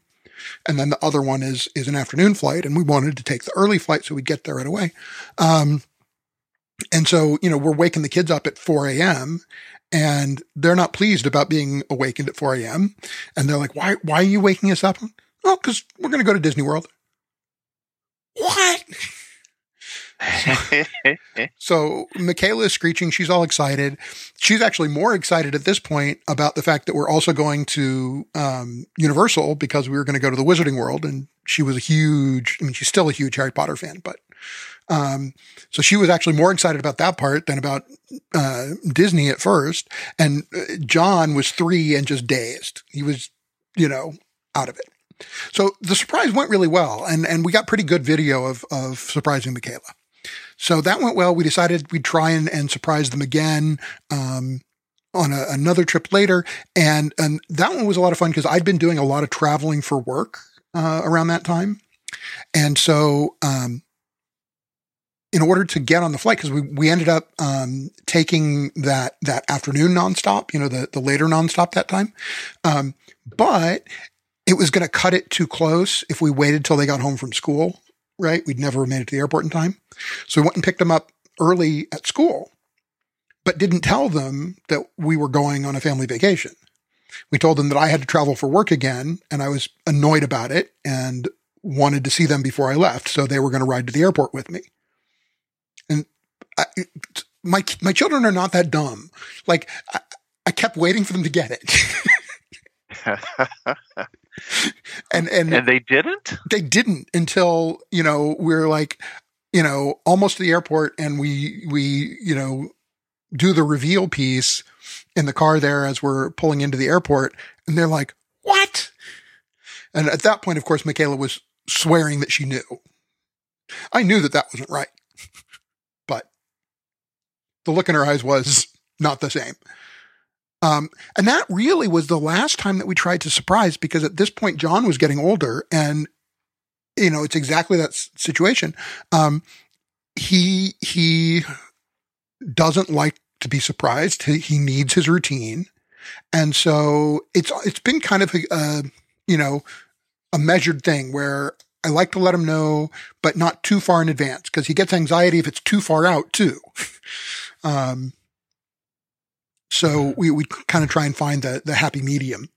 and then the other one is is an afternoon flight and we wanted to take the early flight so we'd get there right away. Um and so you know we're waking the kids up at 4 a.m and they're not pleased about being awakened at 4 a.m and they're like why why are you waking us up? Oh because we're going to go to disney world. What so Michaela is screeching. She's all excited. She's actually more excited at this point about the fact that we're also going to um, Universal because we were going to go to the Wizarding World, and she was a huge. I mean, she's still a huge Harry Potter fan, but um, so she was actually more excited about that part than about uh, Disney at first. And uh, John was three and just dazed. He was, you know, out of it. So the surprise went really well, and and we got pretty good video of of surprising Michaela. So that went well. We decided we'd try and, and surprise them again um, on a, another trip later, and and that one was a lot of fun because I'd been doing a lot of traveling for work uh, around that time, and so um, in order to get on the flight, because we we ended up um, taking that that afternoon nonstop, you know, the the later nonstop that time, um, but it was going to cut it too close if we waited till they got home from school. Right, we'd never made it to the airport in time. So we went and picked them up early at school, but didn't tell them that we were going on a family vacation. We told them that I had to travel for work again and I was annoyed about it and wanted to see them before I left. So they were going to ride to the airport with me. And I, my, my children are not that dumb. Like I, I kept waiting for them to get it. and, and, and they didn't. they didn't until you know we are like you know almost to the airport and we we you know do the reveal piece in the car there as we're pulling into the airport. And they're like what? And at that point of course michaela was swearing that she knew. I knew that that wasn't right. But the look in her eyes was not the same um, and that really was the last time that we tried to surprise because at this point, John was getting older and, you know, it's exactly that s- situation. Um, he, he doesn't like to be surprised. He, he needs his routine. And so it's, it's been kind of a, uh, you know, a measured thing where I like to let him know, but not too far in advance because he gets anxiety if it's too far out too. um, so we, we kind of try and find the, the happy medium.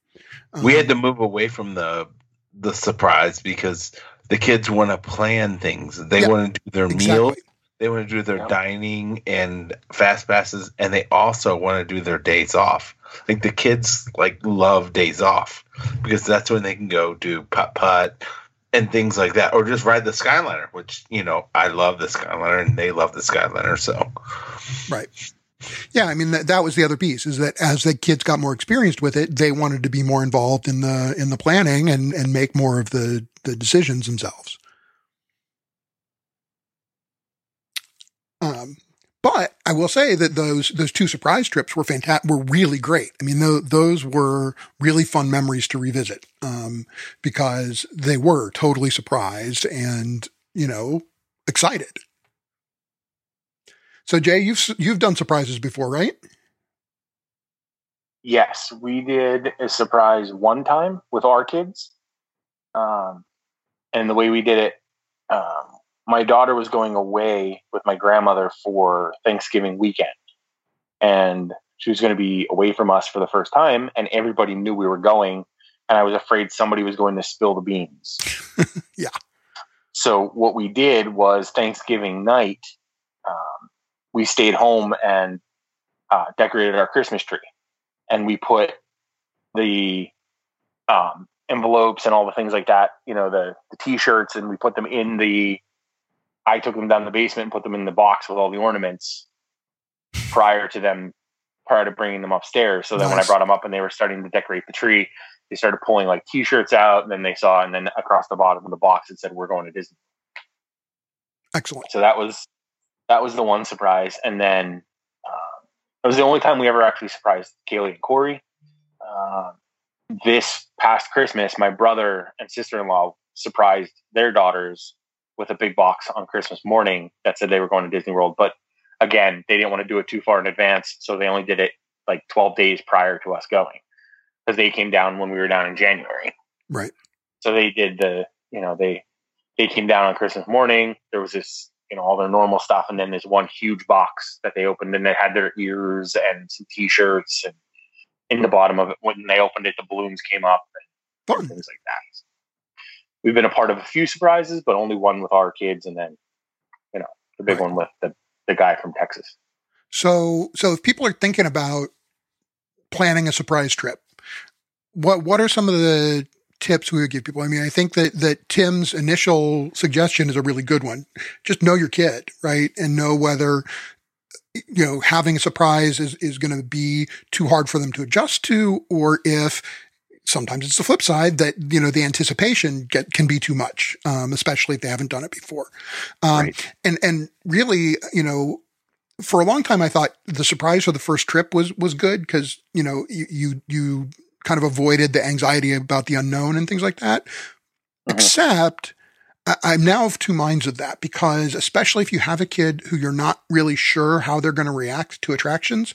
we had Um, to move away from the the surprise because the kids want to plan things. They Yeah, want to do their exactly. meals. They want to do their Yeah. dining and fast passes, and they also want to do their days off. Like the kids like love days off because that's when they can go do putt putt and things like that, or just ride the Skyliner, which you know I love the Skyliner and they love the Skyliner. So Right. Yeah, I mean that that was the other piece is that as the kids got more experienced with it, they wanted to be more involved in the in the planning and and make more of the the decisions themselves. Um, but I will say that those those two surprise trips were fantastic. Were really great. I mean, tho- those were really fun memories to revisit um, because they were totally surprised and you know, excited. So Jay, you've you've done surprises before, right? Yes, we did a surprise one time with our kids. Um, and the way we did it, um, my daughter was going away with my grandmother for Thanksgiving weekend. And she was going to be away from us for the first time. And everybody knew we were going. And I was afraid somebody was going to spill the beans. Yeah. So what we did was Thanksgiving night, um, we stayed home and uh, decorated our Christmas tree and we put the um, envelopes and all the things like that, you know, the, the t-shirts, and we put them in the. I took them down the basement and put them in the box with all the ornaments prior to them, prior to bringing them upstairs. So then when I brought them up and they were starting to decorate the tree, they started pulling like t-shirts out, and then they saw, and then across the bottom of the box it said, "We're going to Disney." Excellent. So that was that was the one surprise, and then um, it was the only time we ever actually surprised Kaylee and Corey. Um this past Christmas, my brother and sister in law surprised their daughters with a big box on Christmas morning that said they were going to Disney World. But again, they didn't want to do it too far in advance, so they only did it like 12 days prior to us going because they came down when we were down in January. Right. So they did the, you know, they they came down on Christmas morning. There was this, you know, all their normal stuff, and then there's one huge box that they opened, and they had their ears and some T-shirts, and in the bottom of it, when they opened it, the balloons came up and Fun. things like that. We've been a part of a few surprises, but only one with our kids, and then, you know, the big Right. one with the the guy from Texas. So, so if people are thinking about planning a surprise trip, what what are some of the tips we would give people? I mean, I think that that Tim's initial suggestion is a really good one. Just know your kid, right, and know whether you know having a surprise is is going to be too hard for them to adjust to, or if sometimes it's the flip side that you know the anticipation get can be too much, um, especially if they haven't done it before. Um, Right. And and really, you know, for a long time, I thought the surprise for the first trip was was good because you know you, you you kind of avoided the anxiety about the unknown and things like that. Mhm. Except I, I'm now of two minds of that because especially if you have a kid who you're not really sure how they're going to react to attractions,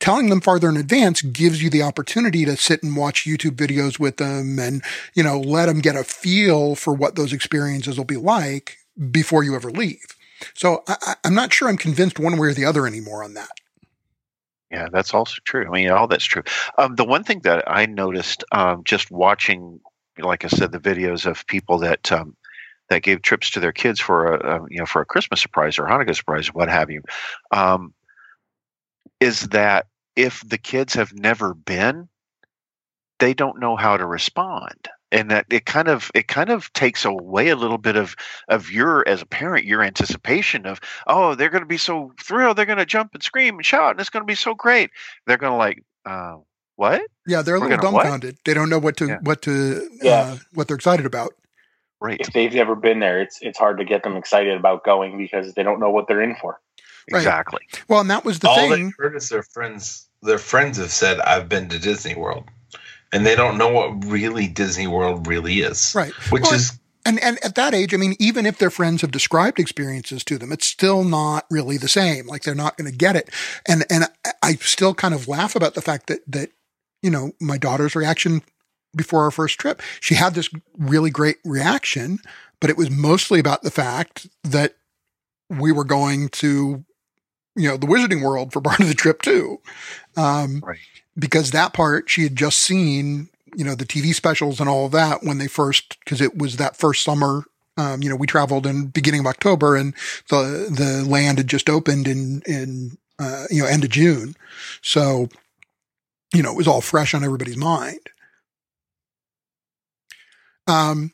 telling them farther in advance gives you the opportunity to sit and watch YouTube videos with them and you know let them get a feel for what those experiences will be like before you ever leave. So I- I'm not sure I'm convinced one way or the other anymore on that. Yeah, that's also true. I mean, all that's true. Um, the one thing that I noticed um, just watching, like I said, the videos of people that um, that gave trips to their kids for a, a you know for a Christmas surprise or Hanukkah surprise, what have you, um, is that if the kids have never been, they don't know how to respond, and that it kind of it kind of takes away a little bit of of your as a parent your anticipation of oh they're going to be so thrilled they're going to jump and scream and shout and it's going to be so great they're going to like uh, what Yeah, they're a We're little gonna what? dumbfounded. They don't know what to Yeah. what to Yeah. uh, what they're excited about. right If they've never been there, it's it's hard to get them excited about going because they don't know what they're in for. Right. exactly Well, and that was the All thing. they heard is their friends. Their friends have said, "I've been to Disney World," and they don't know what really Disney World really is. Right. Which Well, is And and at that age, I mean, even if their friends have described experiences to them, it's still not really the same. Like they're not going to get it. And and I- I still kind of laugh about the fact that that you know my daughter's reaction before our first trip, she had this really great reaction, but it was mostly about the fact that we were going to you know the Wizarding World for part of the trip too. Um, Right. Because that part she had just seen you know the TV specials and all of that when they first because it was that first summer. Um, you know, we traveled in beginning of October, and the the land had just opened in in uh, you know end of June, so you know it was all fresh on everybody's mind. Um,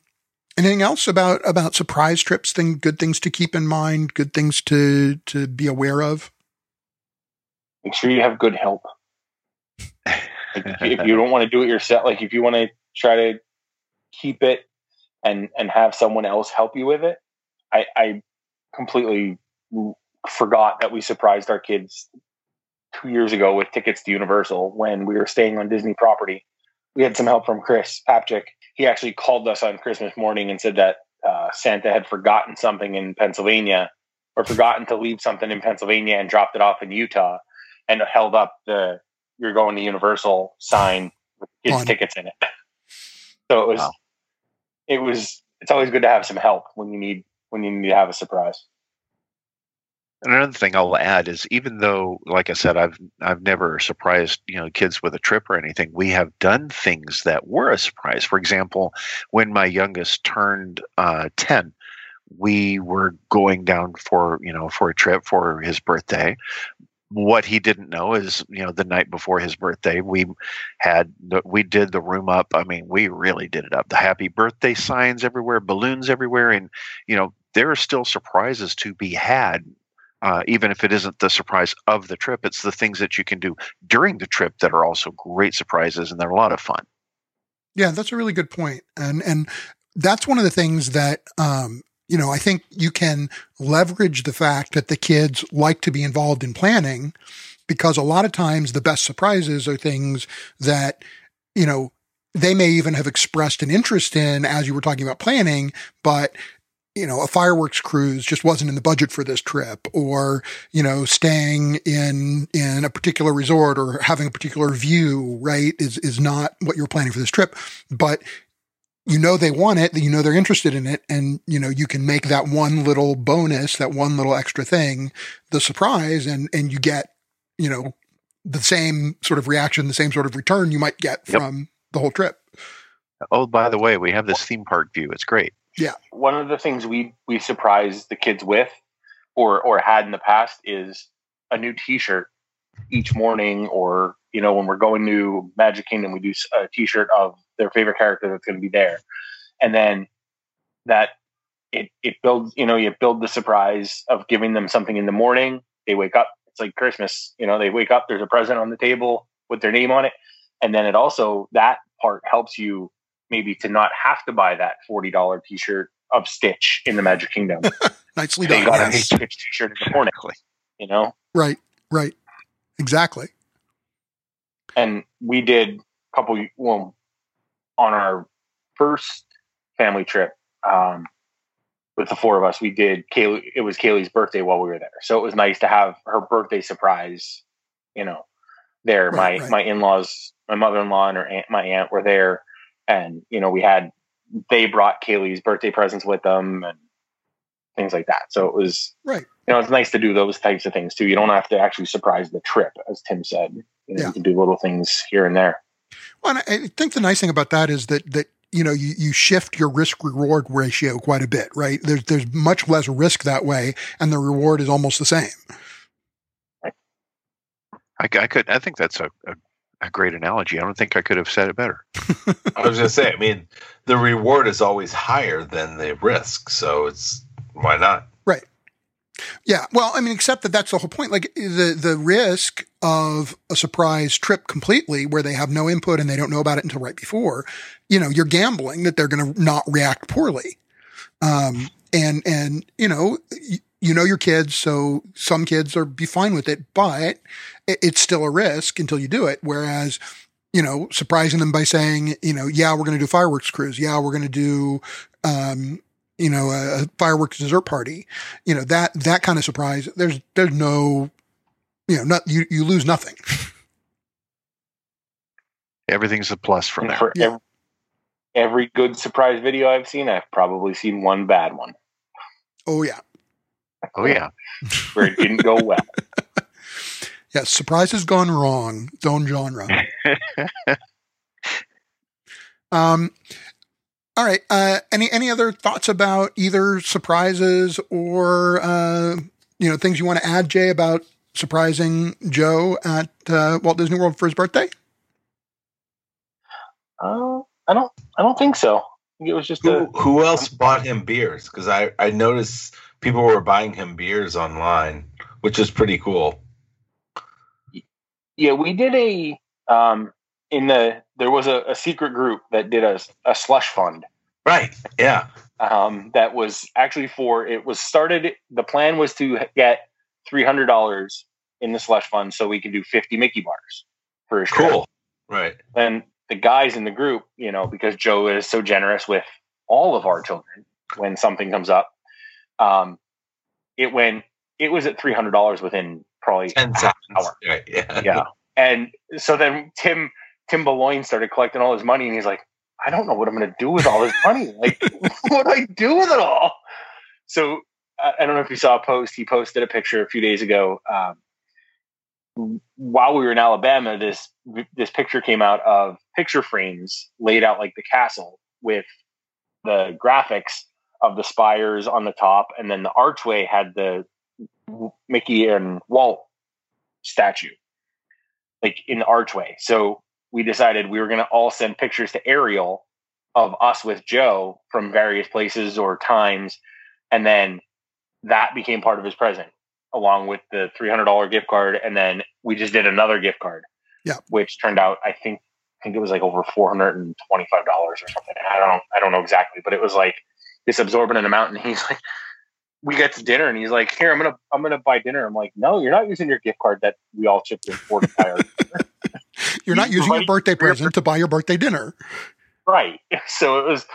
anything else about about surprise trips? Thing good things to keep in mind, good things to to be aware of. Make sure you have good help. Like if, you, if you don't want to do it yourself, like if you want to try to keep it and and have someone else help you with it, I, I completely forgot that we surprised our kids two years ago with tickets to Universal when we were staying on Disney property. We had some help from Chris Papchik. He actually called us on Christmas morning and said that uh, Santa had forgotten something in Pennsylvania or forgotten to leave something in Pennsylvania and dropped it off in Utah and held up the "You're going to Universal" sign with kids' On. tickets in it. So it was, Wow. it was. It's always good to have some help when you need when you need to have a surprise. Another thing I'll add is even though, like I said, I've I've never surprised you know kids with a trip or anything. We have done things that were a surprise. For example, when my youngest turned uh, ten, we were going down for you know for a trip for his birthday. What he didn't know is you know the night before his birthday, we had we did the room up. I mean, we really did it up. The happy birthday signs everywhere, balloons everywhere, and you know there are still surprises to be had uh, even if it isn't the surprise of the trip, it's the things that you can do during the trip that are also great surprises and they're a lot of fun. Yeah, that's a really good point. And and that's one of the things that um, you know, I think you can leverage the fact that the kids like to be involved in planning because a lot of times the best surprises are things that, you know, they may even have expressed an interest in as you were talking about planning, but you know, a fireworks cruise just wasn't in the budget for this trip or, you know, staying in, in a particular resort or having a particular view, right, is, is not what you're planning for this trip. But you know, they want it, you know, they're interested in it. And, you know, you can make that one little bonus, that one little extra thing, the surprise and, and you get, you know, the same sort of reaction, the same sort of return you might get Yep. from the whole trip. Oh, by the way, we have this theme park view. It's great. One of the things we we surprise the kids with or or had in the past is a new t-shirt each morning or you know when we're going to magic kingdom we do a T-shirt of their favorite character that's going to be there. And then that it it builds you know you build the surprise of giving them something in the morning. They wake up it's like christmas you know they wake up there's a present on the table with their name on it. And then it also that part helps you maybe to not have to buy that $40 t-shirt of Stitch in the Magic Kingdom. Nicely they done. got a Stitch t-shirt in the morning, you know? Right, right. Exactly. And we did a couple, well, on our first family trip um, with the four of us, we did Kaylee, it was Kaylee's birthday while we were there. So it was nice to have her birthday surprise, you know, there. Right, my, right. my in-laws, my mother-in-law and her aunt, my aunt were there. And, you know, we had, they brought Kaylee's birthday presents with them and things like that. So it was, Right. you know, it's nice to do those types of things too. You don't have to actually surprise the trip, as Tim said. You know, Yeah. you can do little things here and there. Well, and I think the nice thing about that is that that you know you, you shift your risk reward ratio quite a bit, right? There's there's much less risk that way, and the reward is almost the same. I could. I think that's a, a, a great analogy. I don't think I could have said it better. I was going to say, I mean, the reward is always higher than the risk, so it's why not? Right. Yeah. Well, I mean, except that that's the whole point. Like the the risk of a surprise trip completely, where they have no input and they don't know about it until right before. You know, you're gambling that they're going to not react poorly. Um, and and you know, you, you know your kids, so some kids are be fine with it, but it's still a risk until you do it. Whereas, you know, surprising them by saying, you know, yeah, we're going to do fireworks cruise, yeah, we're going to do, um, you know, a, a fireworks dessert party, you know, that that kind of surprise. There's there's no, you know, not you you lose nothing. Everything's a plus from there. for Yeah. every, every good surprise video I've seen, I've probably seen one bad one Oh yeah, Oh yeah. where it didn't go well. Yeah, surprise has gone wrong. Its own genre. Um, all right. Uh, any any other thoughts about either surprises or uh, you know things you want to add, Jay, about surprising Joe at uh, Walt Disney World for his birthday? Uh, I don't. I don't think so. I think it was just Who, a. who else bought him beers? Because I, I noticed people were buying him beers online, which is pretty cool. Yeah, we did a. Um, in the there was a, a secret group that did a, a slush fund Right. Yeah. um, that was actually for it was started the plan was to get $300 in the slush fund so we could do 50 mickey bars for his trip. Cool. Right. and the guys in the group you know because joe is so generous with all of our children when something comes up. Um, it went. It was at three hundred dollars within probably Ten half seconds. hour. Right, yeah. Yeah, and so then Tim Tim Baloyne started collecting all his money, and he's like, I don't know what I'm going to do with all this money. Like, what do I do with it all? So I I don't know if you saw a post. He posted a picture a few days ago. Um, while we were in Alabama, this this picture came out of picture frames laid out like the castle with the graphics of the spires on the top, and then the archway had the Mickey and Walt statue, like in the archway. So we decided we were going to all send pictures to Ariel of us with Joe from various places or times, and then that became part of his present along with the $300 gift card and then we just did another gift card Yeah. which turned out i think i think it was like over $425 or something i don't i don't know exactly but it was like this absorbent amount and he's like we get to dinner and he's like here i'm gonna i'm gonna buy dinner. I'm like no you're not using your gift card that we all chipped in for to buy You're not using your might- birthday present to buy your birthday dinner. right. So it was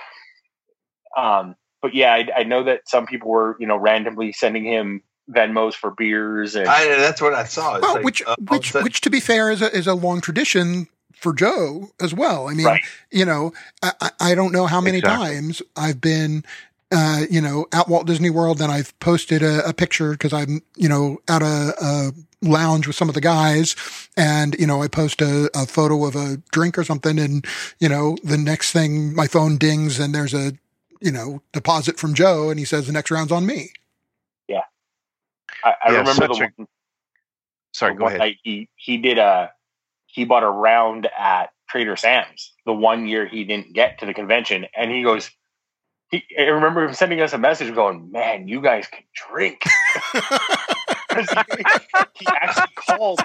um but yeah I, I know that some people were you know randomly sending him venmos for beers and I, that's what I saw. Well, like, which uh, all of a which which to be fair is a is a long tradition for Joe as well. I mean, Right. you know, I, I- I don't know how many Exactly. times I've been, uh, you know, at Walt Disney World and I've posted a, a picture because I'm, you know, at a, a lounge with some of the guys and, you know, I post a, a photo of a drink or something and, you know, the next thing my phone dings and there's a, you know, deposit from Joe and he says the next round's on me. i, I Yeah, remember the a- one, Sorry, the go one ahead. night he he did a he bought a round at Trader Sam's the one year he didn't get to the convention, and he goes. He, I remember him sending us a message going, "Man, you guys can drink. he, he actually called.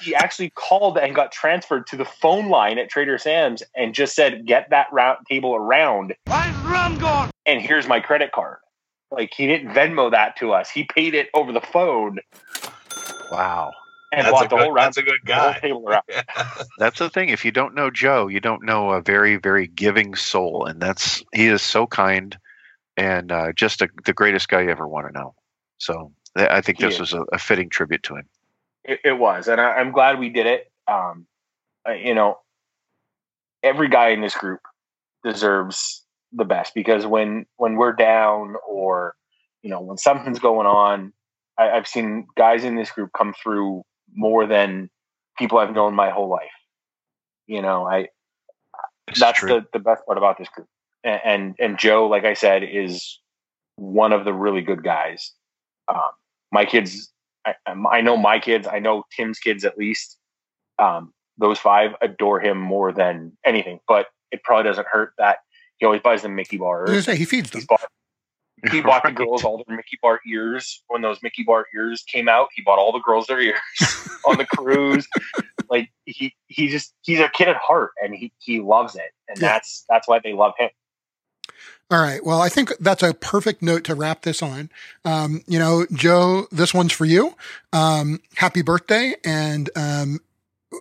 He actually called and got transferred to the phone line at Trader Sam's and just said, "Get that round table around." And here's my credit card. Like he didn't Venmo that to us. He paid it over the phone Wow. And that's, a bought the good, whole round that's a good guy. table around. That's the thing. If you don't know Joe, you don't know a very, very giving soul, and that's he is so kind and uh, just a, the greatest guy you ever want to know. So th- I think He this is. was a, a fitting tribute to him. It, it was, and I, I'm glad we did it. Um, uh, you know, every guy in this group deserves the best because when when we're down or you know when something's going on, I, I've seen guys in this group come through more than people I've known my whole life. You know, I It's that's true. the, the best part about this group. And, and and Joe, like I said, is one of the really good guys. Um, my kids, I, I know my kids. I know Tim's kids at least. Um, those five adore him more than anything. But it probably doesn't hurt that he always buys them Mickey I was bars. say he feeds them. He's bought he bought the girls all their Mickey Bar ears when those Mickey Bar ears came out. He bought all the girls their ears on the cruise. Like he he just he's a kid at heart and he he loves it and Yeah. that's that's why they love him. All right. Well, I think that's a perfect note to wrap this on. Um, you know, Joe, this one's for you. Um, happy birthday. And, um,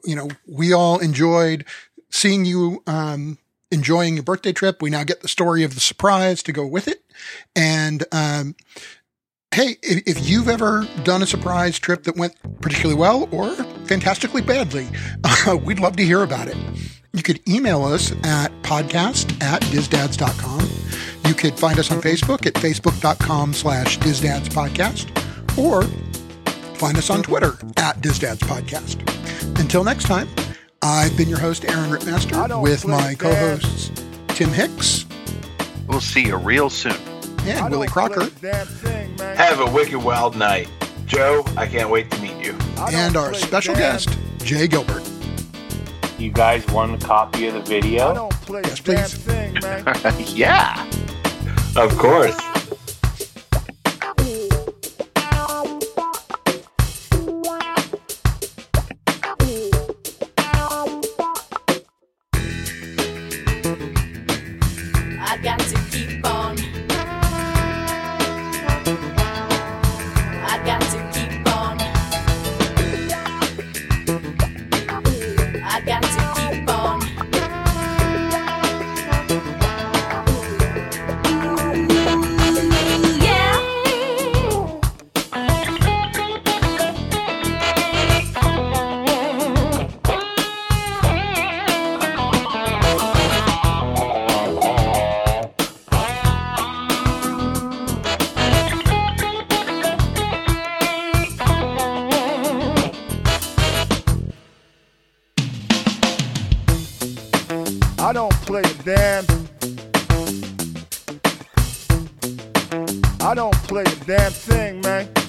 you know, we all enjoyed seeing you, um, enjoying your birthday trip. We now get the story of the surprise to go with it. And, um, hey, if, if you've ever done a surprise trip that went particularly well or fantastically badly, uh, we'd love to hear about it. You could email us at podcast at dizdads.com. You could find us on Facebook at facebook.com slash dizdadspodcast or find us on Twitter at dizdadspodcast. Until next time, I've been your host, Aaron Rittmaster, with my co-hosts, Tim Hicks We'll see you real soon. and Willie Crocker, Have a wicked wild night. Joe, I can't wait to meet you. and our special guest, Jay Gilbert. You guys won a copy of the video. Yes, please. yeah. Of course. play a damn. I don't play a damn thing, man.